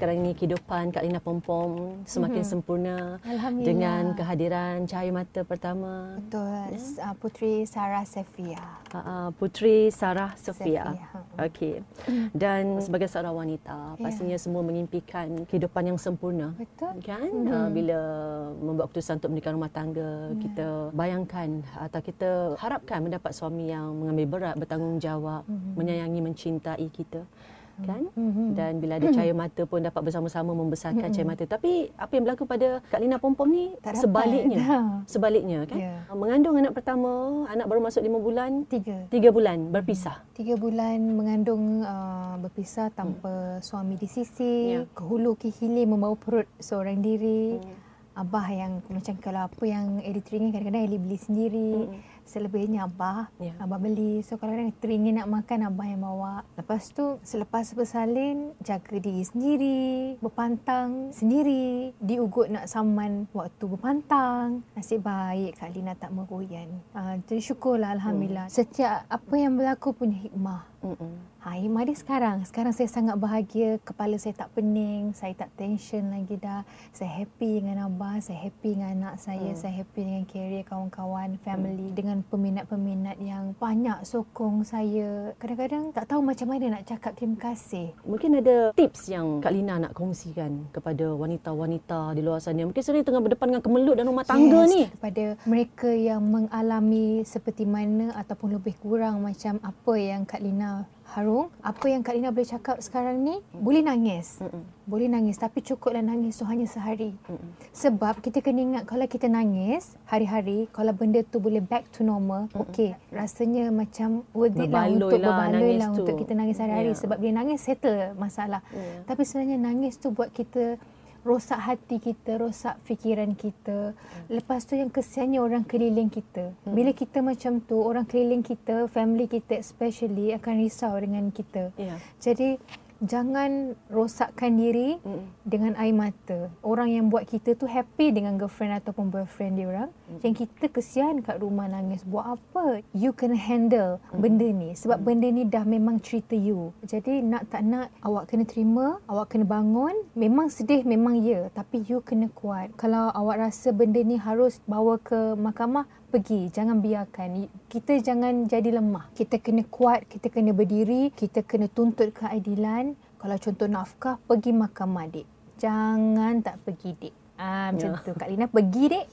sekarang ini kehidupan Kak Lina Pompom semakin mm-hmm. sempurna Alhamdulillah. dengan kehadiran cahaya mata pertama. Betul. Ya? Putri Sarah Sefia. Uh, Putri Sarah Sofia. Sofia. Okey. Dan sebagai seorang wanita, Ya. pastinya semua mengimpikan kehidupan yang sempurna. Betul. Kan? Mhm. Uh, bila membuat keputusan untuk menikah rumah tangga, Ya. kita bayangkan atau kita harapkan mendapat suami yang mengambil berat, bertanggungjawab, Mhm. menyayangi, mencintai kita. Kan? Dan bila ada cahaya mata pun dapat bersama-sama membesarkan cahaya mata. Tapi apa yang berlaku pada Kak Lina Pompom ni Tak sebaliknya. Ha. Sebaliknya kan? Ya. Mengandung anak pertama, anak baru masuk lima bulan, Tiga. tiga bulan berpisah. Tiga bulan mengandung uh, berpisah tanpa suami di sisi. Ya. Ke hulu ke hilir membawa perut seorang diri. Hmm. Abah yang macam kalau apa yang Eli teringin kadang-kadang Eli beli sendiri. Mm-mm. Selebihnya Abah, Ya. Abah beli. So kadang-kadang teringin nak makan Abah yang bawa. Lepas tu selepas bersalin jaga diri sendiri, berpantang sendiri, diugut nak saman waktu berpantang. Nasib baik Kak Lina tak meroyan. Uh, jadi syukurlah Alhamdulillah. Setiap apa yang berlaku punya hikmah. Mm-mm. Ha, dia sekarang. Sekarang saya sangat bahagia. Kepala saya tak pening. Saya tak tension lagi dah. Saya happy dengan abah. Saya happy dengan anak saya. Hmm. Saya happy dengan career kawan-kawan, family. Dengan peminat-peminat yang banyak sokong saya. Kadang-kadang tak tahu macam mana nak cakap terima kasih. Mungkin ada tips yang Kak Lina nak kongsikan kepada wanita-wanita di luar sana. Mungkin sebenarnya tengah berdepan dengan kemelut dan rumah tangga yes, ni. Kepada mereka yang mengalami seperti mana ataupun lebih kurang macam apa yang Kak Lina harung. Apa yang Kak Lina boleh cakap sekarang ni, boleh nangis. Mm-mm. Boleh nangis tapi cukuplah nangis tu hanya sehari. Mm-mm. Sebab kita kena ingat kalau kita nangis hari-hari, kalau benda tu boleh back to normal, mm okey, rasanya macam worth it lah untuk lah berbaloi lah tu. untuk kita nangis hari-hari. Ya. Sebab bila nangis settle masalah. Ya. Tapi sebenarnya nangis tu buat kita rosak hati kita, rosak fikiran kita. Lepas tu yang kesiannya orang keliling kita. Bila kita macam tu, orang keliling kita, family kita especially akan risau dengan kita. Ya. Jadi jangan rosakkan diri Mm-mm. dengan air mata. Orang yang buat kita tu happy dengan girlfriend ataupun boyfriend dia orang. Yang kita kesian kat rumah nangis. Buat apa? You kena handle benda ni. Sebab benda ni dah memang cerita you. Jadi nak tak nak awak kena terima. Awak kena bangun. Memang sedih memang ya. Tapi you kena kuat. Kalau awak rasa benda ni harus bawa ke mahkamah, pergi. Jangan biarkan. Kita jangan jadi lemah. Kita kena kuat. Kita kena berdiri. Kita kena tuntut keadilan. Kalau contoh nafkah, pergi mahkamah, dek. Jangan tak pergi, dek. Ah, macam Ya. tu. Kak Lina pergi, dek.